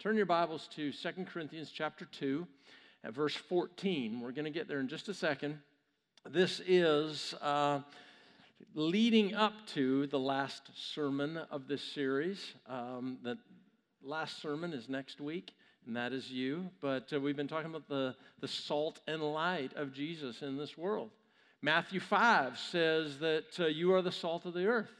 Turn your Bibles to 2 Corinthians chapter 2 at verse 14. We're going to get there in just a second. This is uh, leading up to the last sermon of this series. Um, the last sermon is next week, and that is you. But uh, we've been talking about the, the salt and light of Jesus in this world. Matthew 5 says that uh, you are the salt of the earth.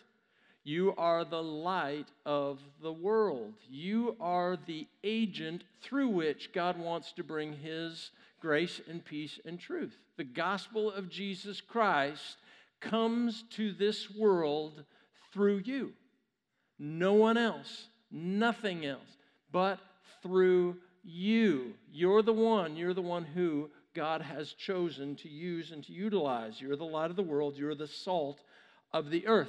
You are the light of the world. You are the agent through which God wants to bring His grace and peace and truth. The gospel of Jesus Christ comes to this world through you. No one else, nothing else, but through you. You're the one, you're the one who God has chosen to use and to utilize. You're the light of the world, you're the salt of the earth.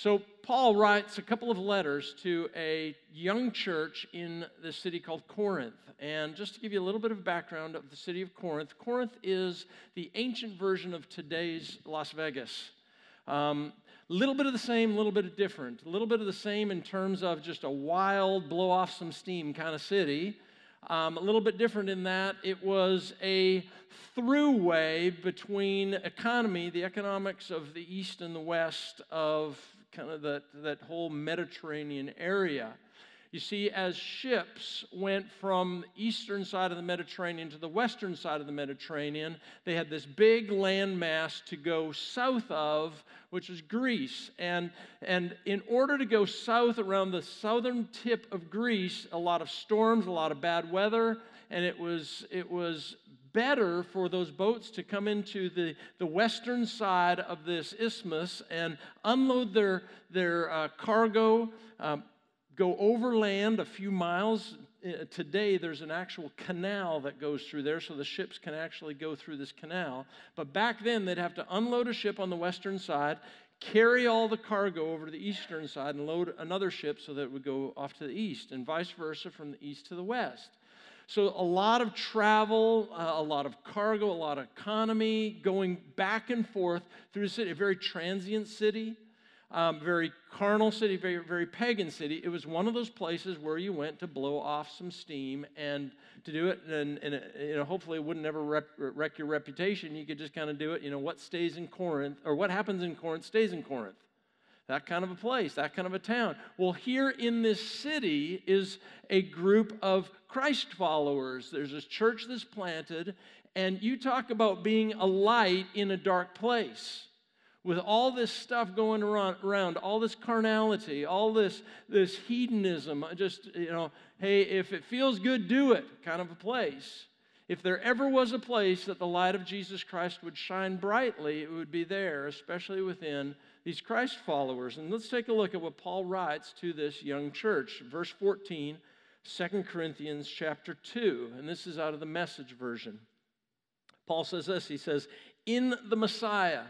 So, Paul writes a couple of letters to a young church in the city called Corinth. And just to give you a little bit of background of the city of Corinth, Corinth is the ancient version of today's Las Vegas. A um, little bit of the same, a little bit of different. A little bit of the same in terms of just a wild, blow off some steam kind of city. Um, a little bit different in that it was a throughway between economy, the economics of the East and the West of kind of that, that whole Mediterranean area. You see, as ships went from eastern side of the Mediterranean to the western side of the Mediterranean, they had this big landmass to go south of, which is Greece. And, and in order to go south around the southern tip of Greece, a lot of storms, a lot of bad weather, and it was, it was better for those boats to come into the, the western side of this isthmus and unload their, their uh, cargo, um, go overland a few miles. Uh, today, there's an actual canal that goes through there, so the ships can actually go through this canal. But back then, they'd have to unload a ship on the western side, carry all the cargo over to the eastern side, and load another ship so that it would go off to the east, and vice versa from the east to the west. So, a lot of travel, uh, a lot of cargo, a lot of economy going back and forth through the city, a very transient city, um, very carnal city, very, very pagan city. It was one of those places where you went to blow off some steam and to do it, and, and you know, hopefully it wouldn't ever rep, wreck your reputation. You could just kind of do it. You know, what stays in Corinth, or what happens in Corinth stays in Corinth that kind of a place, that kind of a town. Well, here in this city is a group of Christ followers. There's this church that's planted, and you talk about being a light in a dark place. With all this stuff going around, all this carnality, all this, this hedonism, just, you know, hey, if it feels good, do it kind of a place. If there ever was a place that the light of Jesus Christ would shine brightly, it would be there, especially within these Christ followers. And let's take a look at what Paul writes to this young church. Verse 14, 2 Corinthians chapter 2. And this is out of the message version. Paul says this He says, In the Messiah,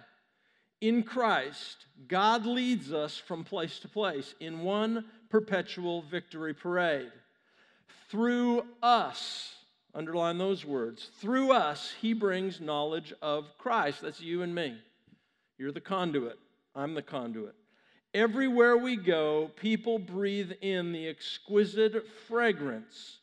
in Christ, God leads us from place to place in one perpetual victory parade. Through us, underline those words, through us, he brings knowledge of Christ. That's you and me. You're the conduit. I'm the conduit. Everywhere we go, people breathe in the exquisite fragrance.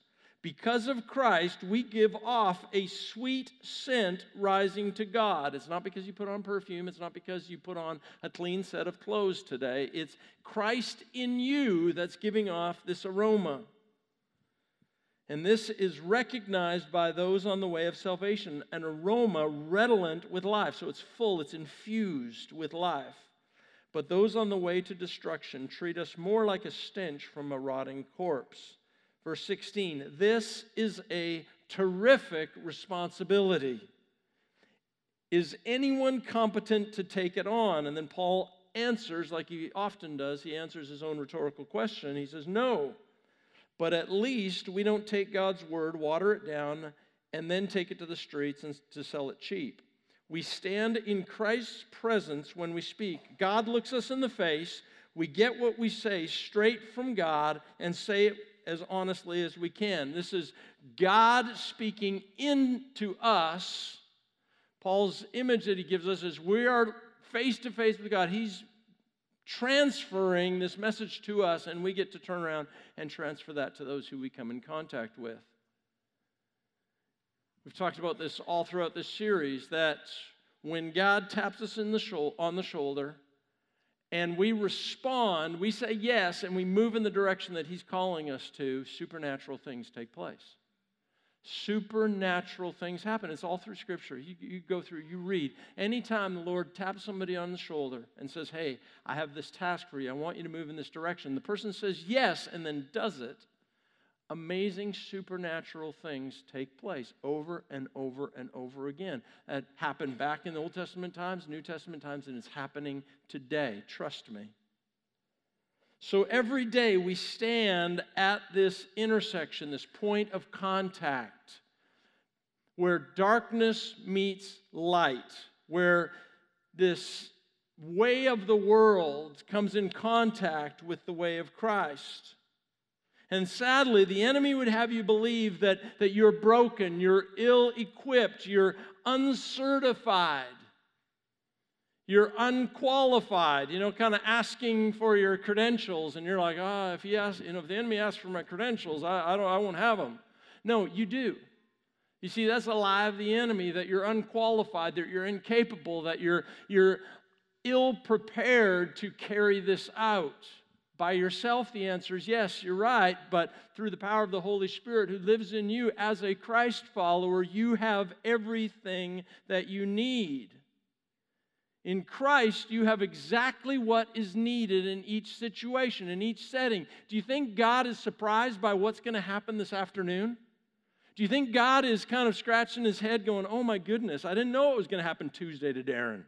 Because of Christ, we give off a sweet scent rising to God. It's not because you put on perfume, it's not because you put on a clean set of clothes today. It's Christ in you that's giving off this aroma. And this is recognized by those on the way of salvation an aroma redolent with life. So it's full, it's infused with life. But those on the way to destruction treat us more like a stench from a rotting corpse. Verse 16 this is a terrific responsibility. Is anyone competent to take it on? And then Paul answers, like he often does, he answers his own rhetorical question. He says, No, but at least we don't take God's word, water it down, and then take it to the streets and to sell it cheap. We stand in Christ's presence when we speak. God looks us in the face. We get what we say straight from God and say it as honestly as we can. This is God speaking into us. Paul's image that he gives us is we are face to face with God. He's transferring this message to us, and we get to turn around and transfer that to those who we come in contact with. We've talked about this all throughout this series that when God taps us in the on the shoulder and we respond, we say yes, and we move in the direction that He's calling us to, supernatural things take place supernatural things happen. It's all through Scripture. You, you, go through, you read. Anytime the Lord taps somebody on the shoulder and says, Hey, I have this task for you, I want you to move in this direction, the person says yes and then does it, amazing supernatural things take place over and over and over again. That happened back in the Old Testament times, New Testament times, and it's happening today. Trust me. So every day we stand at this intersection, this point of contact, where darkness meets light, where this way of the world comes in contact with the way of Christ. And sadly, the enemy would have you believe that, that you're broken, you're ill equipped, you're uncertified. You're unqualified, you know, kind of asking for your credentials, and you're like, ah, oh, if he asks, you know, if the enemy asks for my credentials, I, I don't, I won't have them. No, you do. You see, that's a lie of the enemy that you're unqualified, that you're incapable, that you're you're ill prepared to carry this out. By yourself, the answer is yes, you're right, but through the power of the Holy Spirit who lives in you as a Christ follower, you have everything that you need. In Christ, you have exactly what is needed in each situation, in each setting. Do you think God is surprised by what's going to happen this afternoon? Do you think God is kind of scratching his head going, oh my goodness, I didn't know it was going to happen Tuesday to Darren?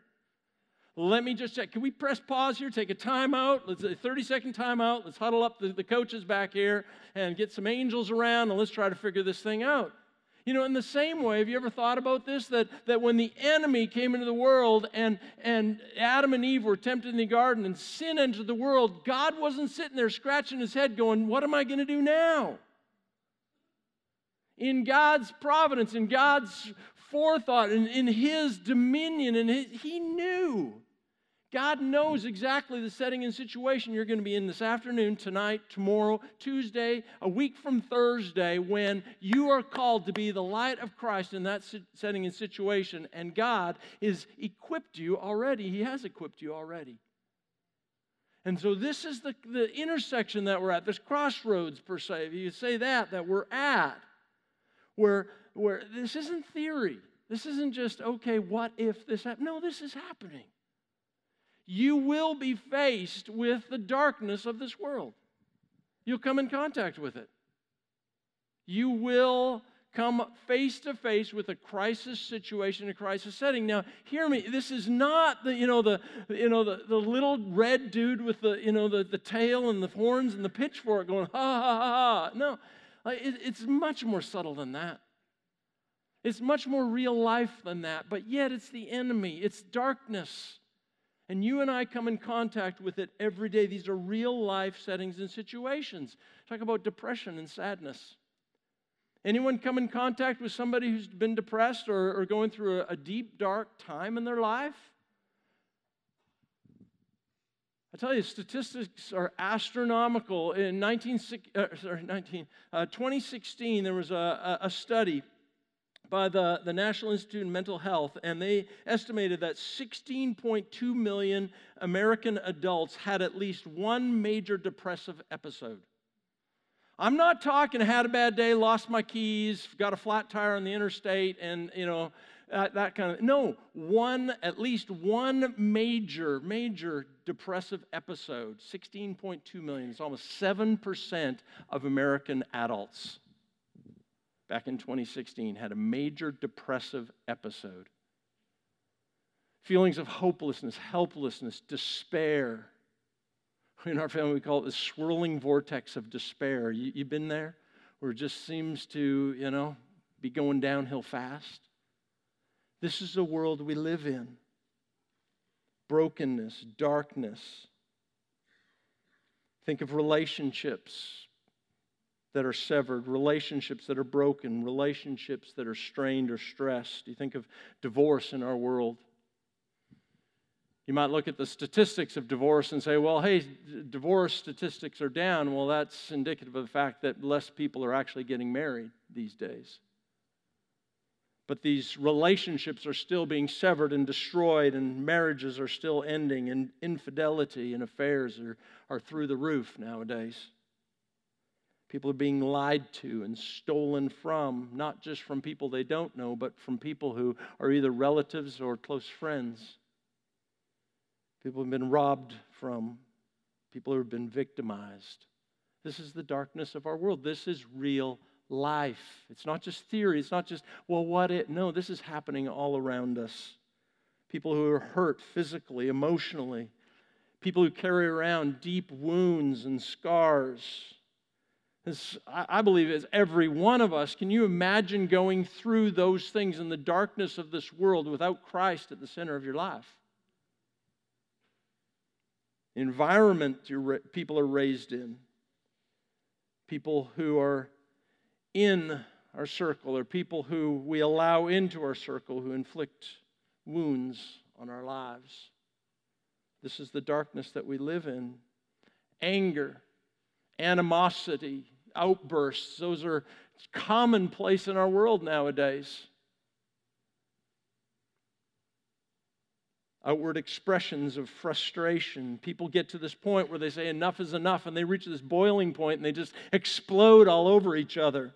Let me just check. Can we press pause here, take a timeout? Let's a 30 second timeout. Let's huddle up the, the coaches back here and get some angels around and let's try to figure this thing out. You know, in the same way, have you ever thought about this? That, that when the enemy came into the world and, and Adam and Eve were tempted in the garden and sin entered the world, God wasn't sitting there scratching his head going, What am I going to do now? In God's providence, in God's forethought, in, in his dominion, and he knew God knows exactly the setting and situation you're going to be in this afternoon, tonight, tomorrow, Tuesday, a week from Thursday, when you are called to be the light of Christ in that setting and situation. And God has equipped you already. He has equipped you already. And so this is the, the intersection that we're at, this crossroads, per se, if you say that, that we're at, where, where this isn't theory. This isn't just, okay, what if this happened? No, this is happening you will be faced with the darkness of this world. You'll come in contact with it. You will come face to face with a crisis situation, a crisis setting. Now, hear me. This is not the you know the you know the, the little red dude with the you know the, the tail and the horns and the pitchfork going ha ha ha ha. No, it, it's much more subtle than that. It's much more real life than that. But yet, it's the enemy. It's darkness. And you and I come in contact with it every day. These are real life settings and situations. Talk about depression and sadness. Anyone come in contact with somebody who's been depressed or, or going through a, a deep, dark time in their life? I tell you, statistics are astronomical. In 19, uh, sorry, 19, uh, 2016, there was a, a study by the, the National Institute of Mental Health, and they estimated that 16.2 million American adults had at least one major depressive episode. I'm not talking had a bad day, lost my keys, got a flat tire on the interstate, and you know that kind of. No, one at least one major major depressive episode. 16.2 million. It's almost seven percent of American adults back in 2016 had a major depressive episode. Feelings of hopelessness, helplessness, despair. In our family, we call it the swirling vortex of despair. You, you been there? Where it just seems to, you know, be going downhill fast. This is the world we live in brokenness, darkness. Think of relationships, that are severed, relationships that are broken, relationships that are strained or stressed. You think of divorce in our world. You might look at the statistics of divorce and say, well, hey, divorce statistics are down. Well, that's indicative of the fact that less people are actually getting married these days. But these relationships are still being severed and destroyed, and marriages are still ending, and infidelity and affairs are, are through the roof nowadays. People are being lied to and stolen from, not just from people they don't know, but from people who are either relatives or close friends. People have been robbed from, people who have been victimized. This is the darkness of our world. This is real life. It's not just theory. It's not just, well, what it. No, this is happening all around us. People who are hurt physically, emotionally, people who carry around deep wounds and scars. I believe, is every one of us. Can you imagine going through those things in the darkness of this world without Christ at the center of your life? environment people are raised in, people who are in our circle, or people who we allow into our circle who inflict wounds on our lives. This is the darkness that we live in. Anger, animosity, outbursts, those are commonplace in our world nowadays. outward expressions of frustration. People get to this point where they say enough is enough and they reach this boiling point and they just explode all over each other.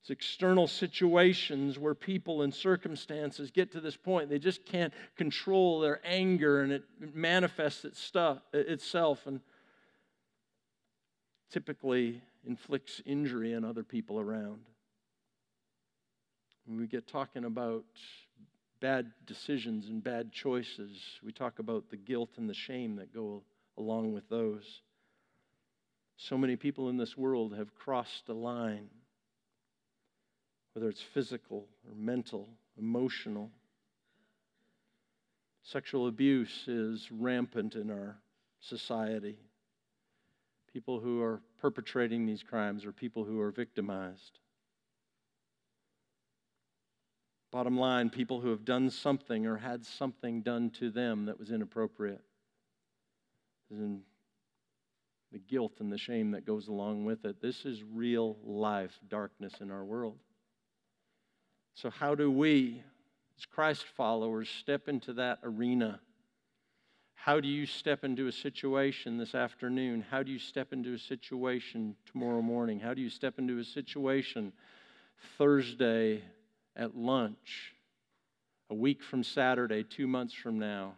It's external situations where people and circumstances get to this point. They just can't control their anger and it manifests itself and typically inflicts injury on other people around. When we get talking about bad decisions and bad choices. We talk about the guilt and the shame that go along with those. So many people in this world have crossed a line, whether it's physical or mental, emotional. Sexual abuse is rampant in our society. People who are perpetrating these crimes or people who are victimized. Bottom line, people who have done something or had something done to them that was inappropriate. And the guilt and the shame that goes along with it. This is real life darkness in our world. So, how do we, as Christ followers, step into that arena? How do you step into a situation this afternoon? How do you step into a situation tomorrow morning? How do you step into a situation Thursday at lunch a week from Saturday, two months from now,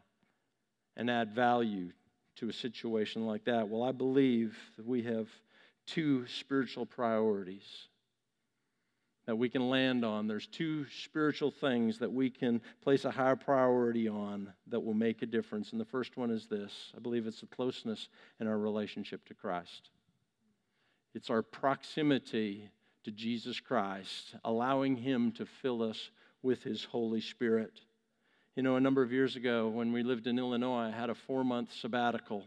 and add value to a situation like that? Well, I believe that we have two spiritual priorities that we can land on. There's two spiritual things that we can place a high priority on that will make a difference. And the first one is this I believe it's the closeness in our relationship to Christ. It's our proximity to Jesus Christ, allowing Him to fill us with His Holy Spirit. You know, a number of years ago when we lived in Illinois, I had a four month sabbatical.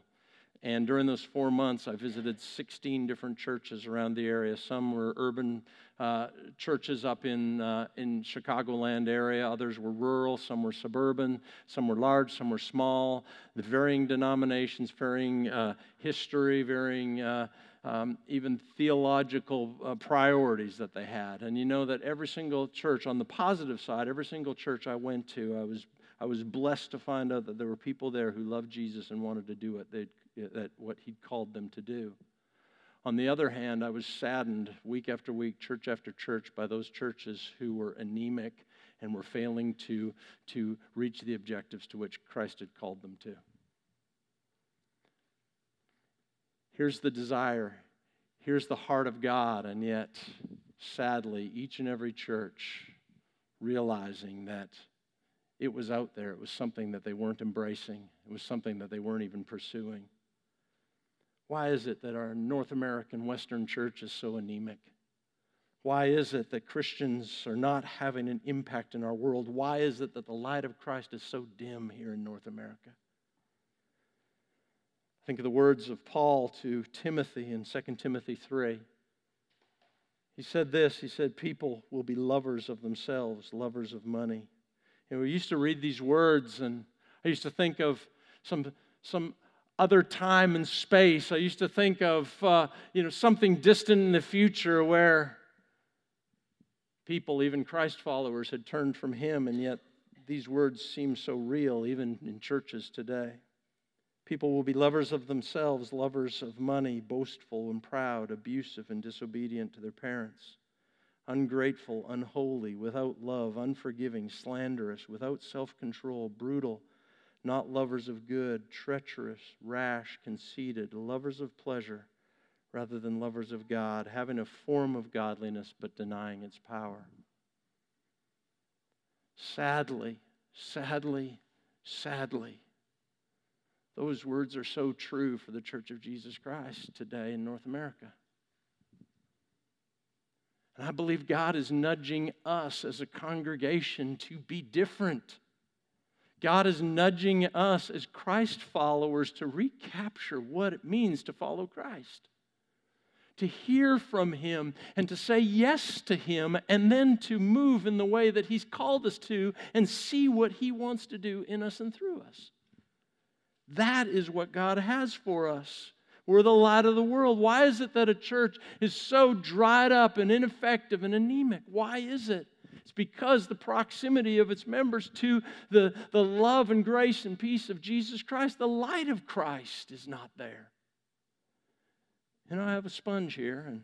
And during those four months, I visited 16 different churches around the area. Some were urban uh, churches up in, uh, in Chicagoland area. Others were rural. Some were suburban. Some were large. Some were small. The varying denominations, varying uh, history, varying uh, um, even theological uh, priorities that they had. And you know that every single church, on the positive side, every single church I went to, I was, I was blessed to find out that there were people there who loved Jesus and wanted to do what, they, that, what He'd called them to do. On the other hand, I was saddened week after week, church after church, by those churches who were anemic and were failing to, to reach the objectives to which Christ had called them to. Here's the desire. Here's the heart of God. And yet, sadly, each and every church realizing that it was out there, it was something that they weren't embracing, it was something that they weren't even pursuing. Why is it that our North American Western church is so anemic? Why is it that Christians are not having an impact in our world? Why is it that the light of Christ is so dim here in North America? Think of the words of Paul to Timothy in 2 Timothy 3. He said this He said, People will be lovers of themselves, lovers of money. And we used to read these words, and I used to think of some, some other time and space. I used to think of uh, you know, something distant in the future where people, even Christ followers, had turned from Him, and yet these words seem so real even in churches today. People will be lovers of themselves, lovers of money, boastful and proud, abusive and disobedient to their parents, ungrateful, unholy, without love, unforgiving, slanderous, without self control, brutal, not lovers of good, treacherous, rash, conceited, lovers of pleasure rather than lovers of God, having a form of godliness but denying its power. Sadly, sadly, sadly, those words are so true for the Church of Jesus Christ today in North America. And I believe God is nudging us as a congregation to be different. God is nudging us as Christ followers to recapture what it means to follow Christ to hear from Him and to say yes to Him, and then to move in the way that He's called us to and see what He wants to do in us and through us. That is what God has for us. We're the light of the world. Why is it that a church is so dried up and ineffective and anemic? Why is it? It's because the proximity of its members to the, the love and grace and peace of Jesus Christ, the light of Christ, is not there. Know, I have a sponge here, and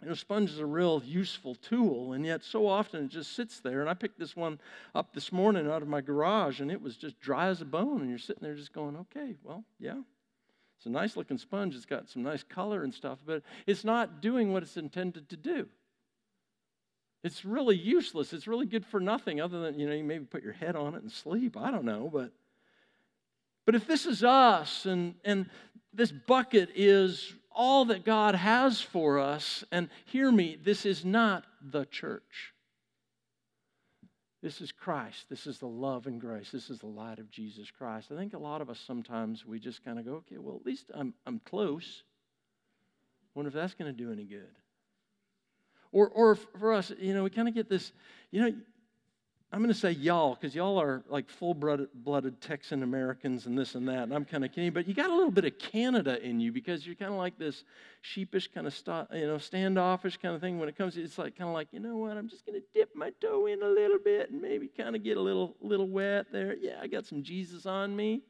you know, sponge is a real useful tool, and yet so often it just sits there. And I picked this one up this morning out of my garage, and it was just dry as a bone. And you're sitting there just going, okay, well, yeah. It's a nice looking sponge. It's got some nice color and stuff, but it's not doing what it's intended to do. It's really useless. It's really good for nothing other than, you know, you maybe put your head on it and sleep. I don't know, but but if this is us and and this bucket is all that God has for us. And hear me, this is not the church. This is Christ. This is the love and grace. This is the light of Jesus Christ. I think a lot of us sometimes we just kind of go, okay, well, at least I'm, I'm close. Wonder if that's going to do any good. Or, or for us, you know, we kind of get this, you know, I'm going to say y'all because y'all are like full blooded Texan Americans and this and that. And I'm kind of kidding, but you got a little bit of Canada in you because you're kind of like this sheepish kind of, st- you know, standoffish kind of thing. When it comes, to it's like kind of like, you know what? I'm just going to dip my toe in a little bit and maybe kind of get a little, little wet there. Yeah, I got some Jesus on me.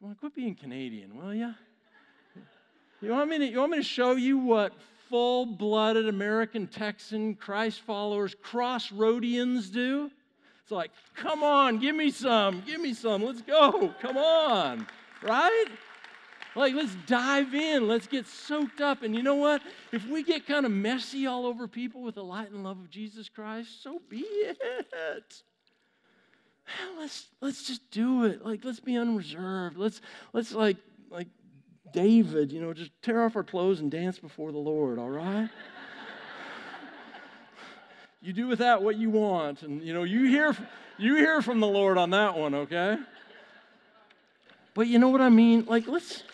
Well, quit being Canadian, will you? You want me to, you want me to show you what full blooded American Texan Christ followers, Cross crossroadians do. It's like, come on, give me some, give me some, let's go, come on, right? Like, let's dive in, let's get soaked up. And you know what? If we get kind of messy all over people with the light and love of Jesus Christ, so be it. let's let's just do it. Like, let's be unreserved. Let's let's like like David, you know, just tear off our clothes and dance before the Lord, all right? you do with that what you want. And, you know, you hear, you hear from the Lord on that one, okay? But you know what I mean? Like, let's,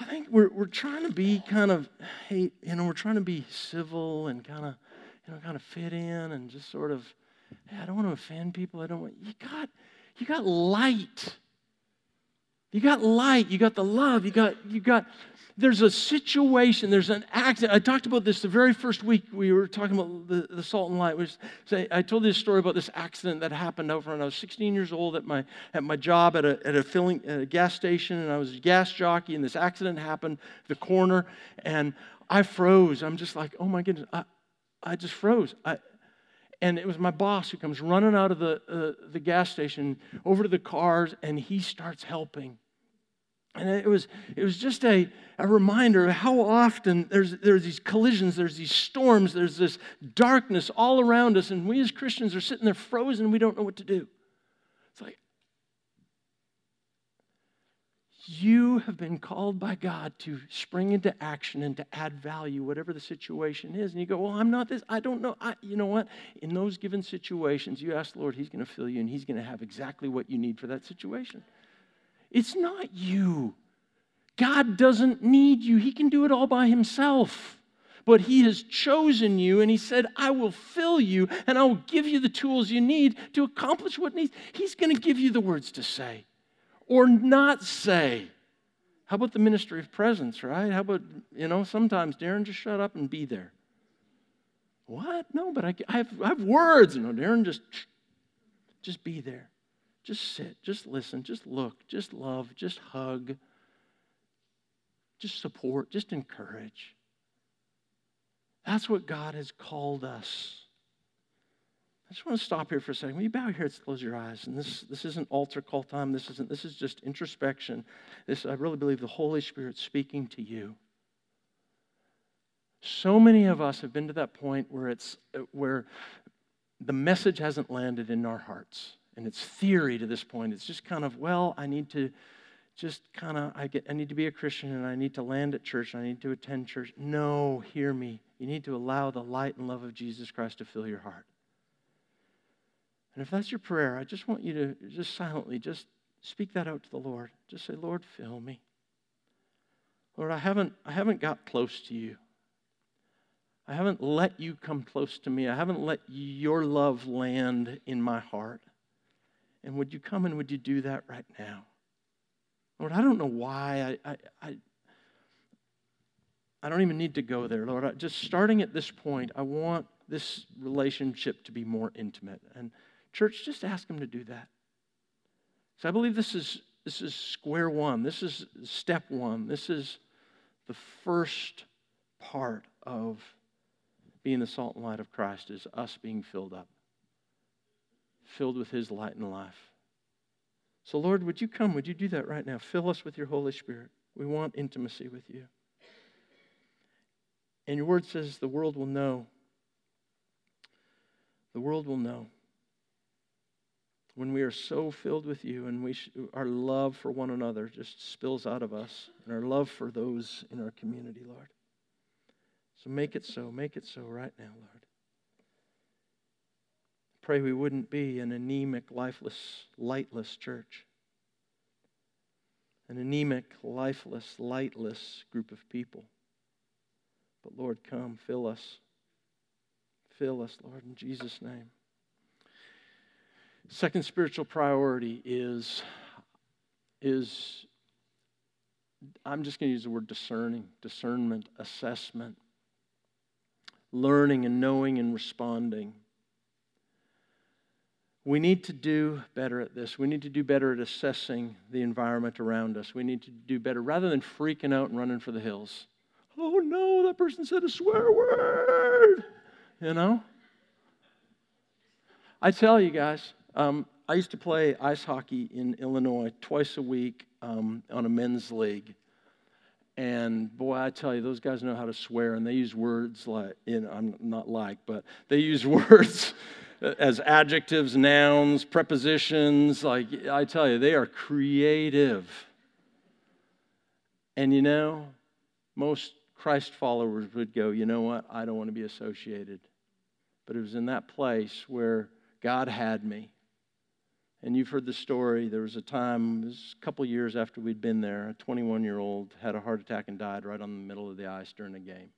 I think we're, we're trying to be kind of, hey, you know, we're trying to be civil and kind of, you know, kind of fit in and just sort of, hey, I don't want to offend people. I don't want, you got, you got light. You got light, you got the love, you got, you got, there's a situation, there's an accident. I talked about this the very first week we were talking about the, the salt and light. Say, I told this story about this accident that happened over when I was 16 years old at my, at my job at a, at, a filling, at a gas station, and I was a gas jockey, and this accident happened, the corner, and I froze. I'm just like, oh my goodness, I, I just froze. I, and it was my boss who comes running out of the, uh, the gas station over to the cars and he starts helping and it was, it was just a, a reminder of how often there's, there's these collisions, there's these storms, there's this darkness all around us, and we as Christians are sitting there frozen, we don't know what to do. It's like, you have been called by God to spring into action and to add value, whatever the situation is. And you go, Well, I'm not this. I don't know. I, you know what? In those given situations, you ask the Lord, He's going to fill you and He's going to have exactly what you need for that situation. It's not you. God doesn't need you, He can do it all by Himself. But He has chosen you and He said, I will fill you and I will give you the tools you need to accomplish what needs. He's going to give you the words to say or not say. How about the ministry of presence, right? How about, you know, sometimes, Darren, just shut up and be there. What? No, but I, I, have, I have words. No, Darren, just, just be there. Just sit, just listen, just look, just love, just hug, just support, just encourage. That's what God has called us. I just want to stop here for a second. Will you bow your heads, close your eyes? And this, this isn't altar call time. This isn't. This is just introspection. This I really believe the Holy Spirit speaking to you. So many of us have been to that point where it's where the message hasn't landed in our hearts, and it's theory to this point. It's just kind of well, I need to just kind of I get I need to be a Christian and I need to land at church. And I need to attend church. No, hear me. You need to allow the light and love of Jesus Christ to fill your heart. And if that's your prayer, I just want you to just silently just speak that out to the Lord. Just say, Lord, fill me. Lord, I haven't, I haven't got close to you. I haven't let you come close to me. I haven't let your love land in my heart. And would you come and would you do that right now? Lord, I don't know why. I, I, I, I don't even need to go there, Lord. I, just starting at this point, I want this relationship to be more intimate. And Church, just ask Him to do that. So I believe this is, this is square one. This is step one. This is the first part of being the salt and light of Christ is us being filled up, filled with His light and life. So, Lord, would you come? Would you do that right now? Fill us with your Holy Spirit. We want intimacy with you. And your word says the world will know. The world will know when we are so filled with you and we sh- our love for one another just spills out of us and our love for those in our community, Lord. So make it so. Make it so right now, Lord. Pray we wouldn't be an anemic, lifeless, lightless church. An anemic, lifeless, lightless group of people. But Lord, come, fill us. Fill us, Lord, in Jesus' name. Second spiritual priority is, is I'm just going to use the word discerning, discernment, assessment, learning and knowing and responding. We need to do better at this. We need to do better at assessing the environment around us. We need to do better rather than freaking out and running for the hills. Oh no, that person said a swear word. You know? I tell you guys, um, I used to play ice hockey in Illinois twice a week um, on a men's league. And boy, I tell you, those guys know how to swear, and they use words like, you know, I'm not like, but they use words as adjectives, nouns, prepositions. Like, I tell you, they are creative. And you know, most Christ followers would go, you know what? I don't want to be associated. But it was in that place where God had me and you've heard the story. There was a time, was a couple years after we'd been there, a 21 year old had a heart attack and died right on the middle of the ice during a game.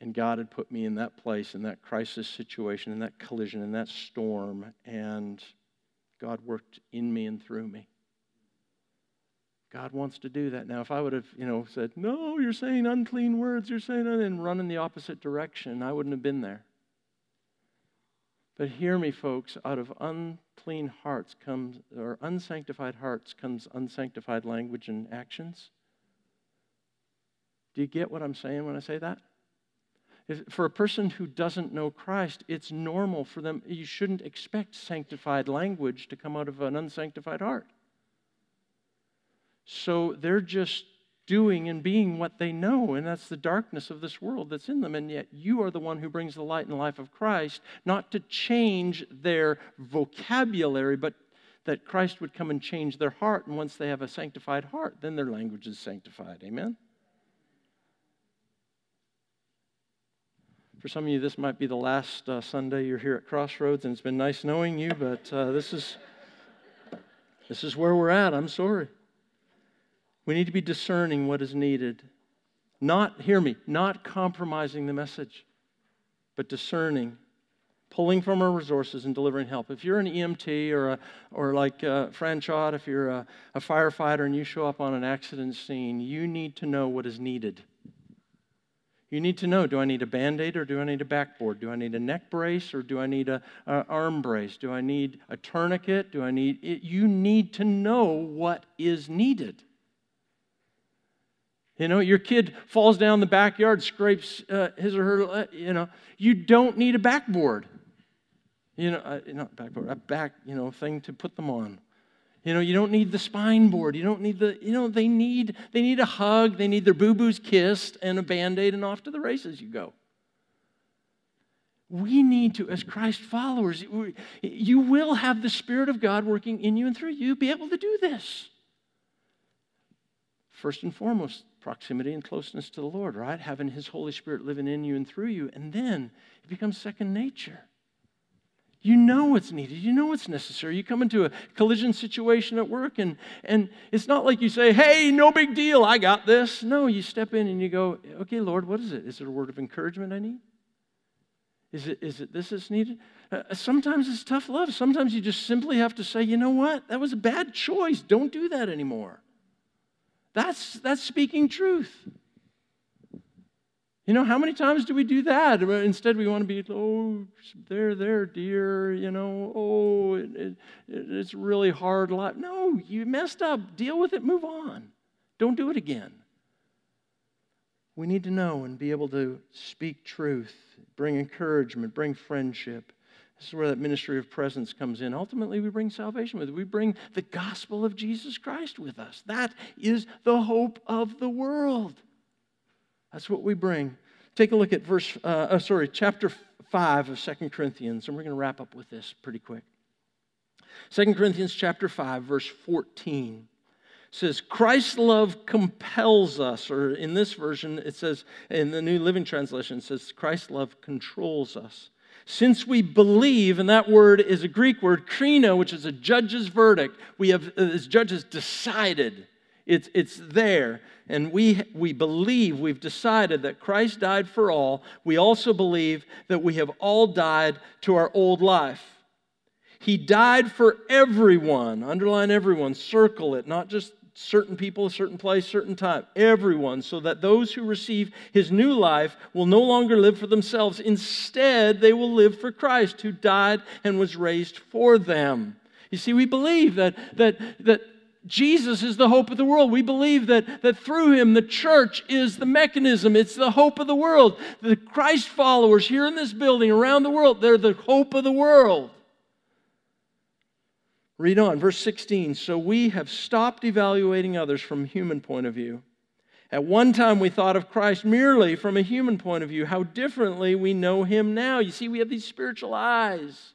And God had put me in that place, in that crisis situation, in that collision, in that storm, and God worked in me and through me. God wants to do that. Now, if I would have, you know, said, No, you're saying unclean words, you're saying, and run in the opposite direction, I wouldn't have been there. But hear me, folks, out of unclean hearts comes, or unsanctified hearts comes unsanctified language and actions. Do you get what I'm saying when I say that? If, for a person who doesn't know Christ, it's normal for them. You shouldn't expect sanctified language to come out of an unsanctified heart. So they're just doing and being what they know, and that's the darkness of this world that's in them. And yet, you are the one who brings the light and life of Christ, not to change their vocabulary, but that Christ would come and change their heart. And once they have a sanctified heart, then their language is sanctified. Amen? For some of you, this might be the last uh, Sunday you're here at Crossroads, and it's been nice knowing you, but uh, this is this is where we're at. I'm sorry. We need to be discerning what is needed. Not, hear me, not compromising the message, but discerning, pulling from our resources and delivering help. If you're an EMT or, a, or like uh, Fran Chott, if you're a, a firefighter and you show up on an accident scene, you need to know what is needed. You need to know do I need a band aid or do I need a backboard? Do I need a neck brace or do I need an arm brace? Do I need a tourniquet? Do I need it? You need to know what is needed. You know, your kid falls down the backyard, scrapes uh, his or her, uh, you know, you don't need a backboard. You know, uh, not backboard, a back, you know, thing to put them on. You know, you don't need the spine board. You don't need the, you know, they need, they need a hug, they need their boo-boos kissed and a band-aid and off to the races you go. We need to, as Christ followers, you will have the Spirit of God working in you and through you, be able to do this. First and foremost, proximity and closeness to the Lord, right? Having His Holy Spirit living in you and through you. And then it becomes second nature. You know what's needed. You know what's necessary. You come into a collision situation at work, and, and it's not like you say, hey, no big deal, I got this. No, you step in and you go, okay, Lord, what is it? Is it a word of encouragement I need? Is it, is it this that's needed? Uh, sometimes it's tough love. Sometimes you just simply have to say, you know what? That was a bad choice. Don't do that anymore. That's, that's speaking truth. You know, how many times do we do that? Instead, we want to be, oh, there, there, dear, you know, oh, it, it, it's really hard. No, you messed up. Deal with it, move on. Don't do it again. We need to know and be able to speak truth, bring encouragement, bring friendship. This is where that ministry of presence comes in. Ultimately, we bring salvation with it. We bring the gospel of Jesus Christ with us. That is the hope of the world. That's what we bring. Take a look at verse, uh, oh, sorry, chapter 5 of Second Corinthians, and we're going to wrap up with this pretty quick. Second Corinthians chapter 5, verse 14 says, Christ's love compels us, or in this version, it says, in the New Living Translation, it says, Christ's love controls us since we believe, and that word is a Greek word, krino, which is a judge's verdict, we have, uh, as judges, decided. It's, it's there. And we, we believe, we've decided that Christ died for all. We also believe that we have all died to our old life. He died for everyone. Underline everyone, circle it, not just certain people, a certain place, certain time, everyone, so that those who receive his new life will no longer live for themselves. Instead, they will live for Christ, who died and was raised for them. You see, we believe that, that, that Jesus is the hope of the world. We believe that, that through him, the church is the mechanism, it's the hope of the world. The Christ followers here in this building, around the world, they're the hope of the world. Read on, verse 16. So we have stopped evaluating others from a human point of view. At one time, we thought of Christ merely from a human point of view. How differently we know him now. You see, we have these spiritual eyes.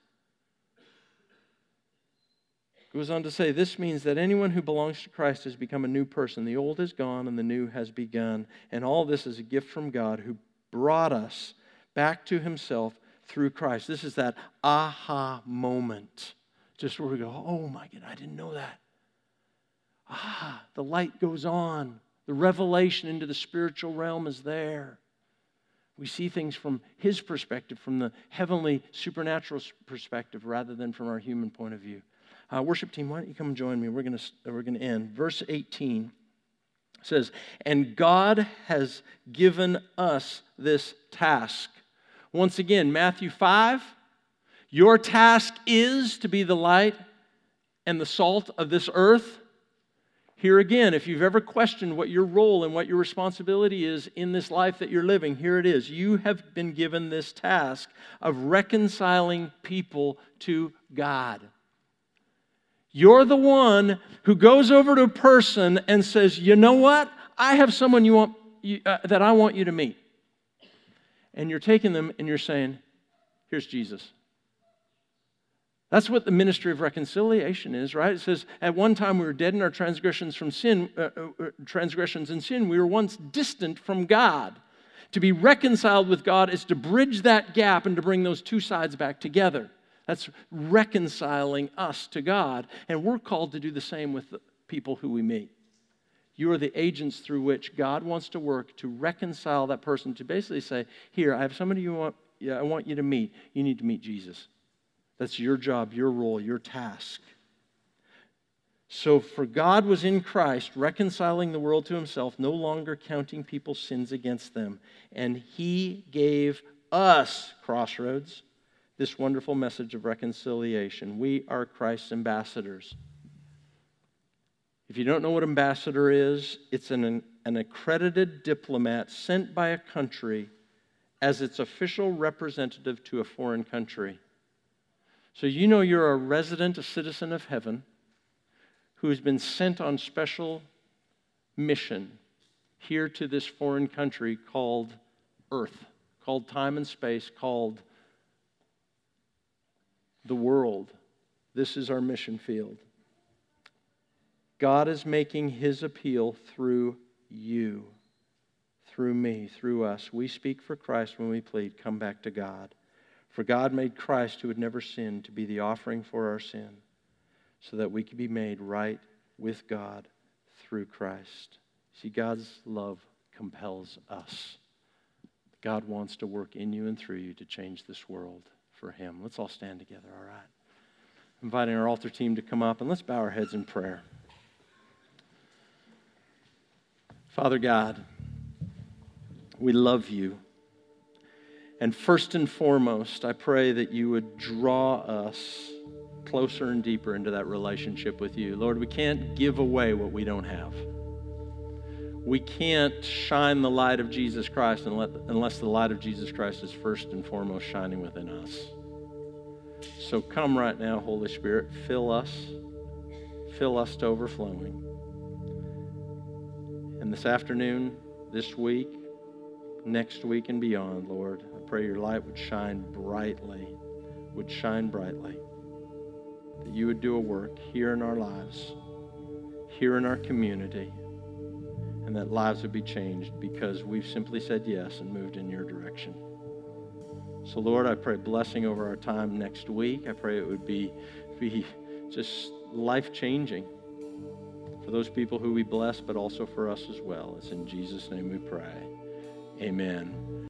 Goes on to say, this means that anyone who belongs to Christ has become a new person. The old is gone and the new has begun. And all this is a gift from God who brought us back to himself through Christ. This is that aha moment just where we go, oh my God, I didn't know that. Ah, the light goes on. The revelation into the spiritual realm is there. We see things from his perspective, from the heavenly supernatural perspective, rather than from our human point of view. Uh, worship team, why don't you come join me? We're going we're going to end. Verse 18 says, And God has given us this task. Once again, Matthew 5, your task is to be the light and the salt of this earth. Here again, if you've ever questioned what your role and what your responsibility is in this life that you're living, here it is. You have been given this task of reconciling people to God. You're the one who goes over to a person and says, You know what? I have someone you want, you, uh, that I want you to meet. And you're taking them and you're saying, Here's Jesus. That's what the ministry of reconciliation is, right? It says, at one time we were dead in our transgressions from sin, uh, uh, uh, transgressions and sin. We were once distant from God. To be reconciled with God is to bridge that gap and to bring those two sides back together. That's reconciling us to God. And we're called to do the same with the people who we meet. You are the agents through which God wants to work to reconcile that person, to basically say, Here, I have somebody you want, yeah, I want you to meet. You need to meet Jesus. That's your job, your role, your task. So, for God was in Christ, reconciling the world to himself, no longer counting people's sins against them. And he gave us, Crossroads, this wonderful message of reconciliation. We are Christ's ambassadors. If you don't know what ambassador is, it's an, an accredited diplomat sent by a country as its official representative to a foreign country. So you know you're a resident, a citizen of heaven who has been sent on special mission here to this foreign country called Earth, called time and space, called the world. This is our mission field. God is making his appeal through you, through me, through us. We speak for Christ when we plead, come back to God. For God made Christ, who had never sinned, to be the offering for our sin so that we could be made right with God through Christ. See, God's love compels us. God wants to work in you and through you to change this world for Him. Let's all stand together, all right? Inviting our altar team to come up and let's bow our heads in prayer. Father God, we love you. And first and foremost, I pray that you would draw us closer and deeper into that relationship with you. Lord, we can't give away what we don't have. We can't shine the light of Jesus Christ unless the light of Jesus Christ is first and foremost shining within us. So come right now, Holy Spirit, fill us, fill us to overflowing. And this afternoon, this week, next week, and beyond, Lord, I pray your light would shine brightly, would shine brightly that you would do a work here in our lives, here in our community, and that lives would be changed because we've simply said yes and moved in your direction. So, Lord, I pray blessing over our time next week. I pray it would be, be just life changing for those people who we bless, but also for us as well. It's in Jesus' name we pray. Amen.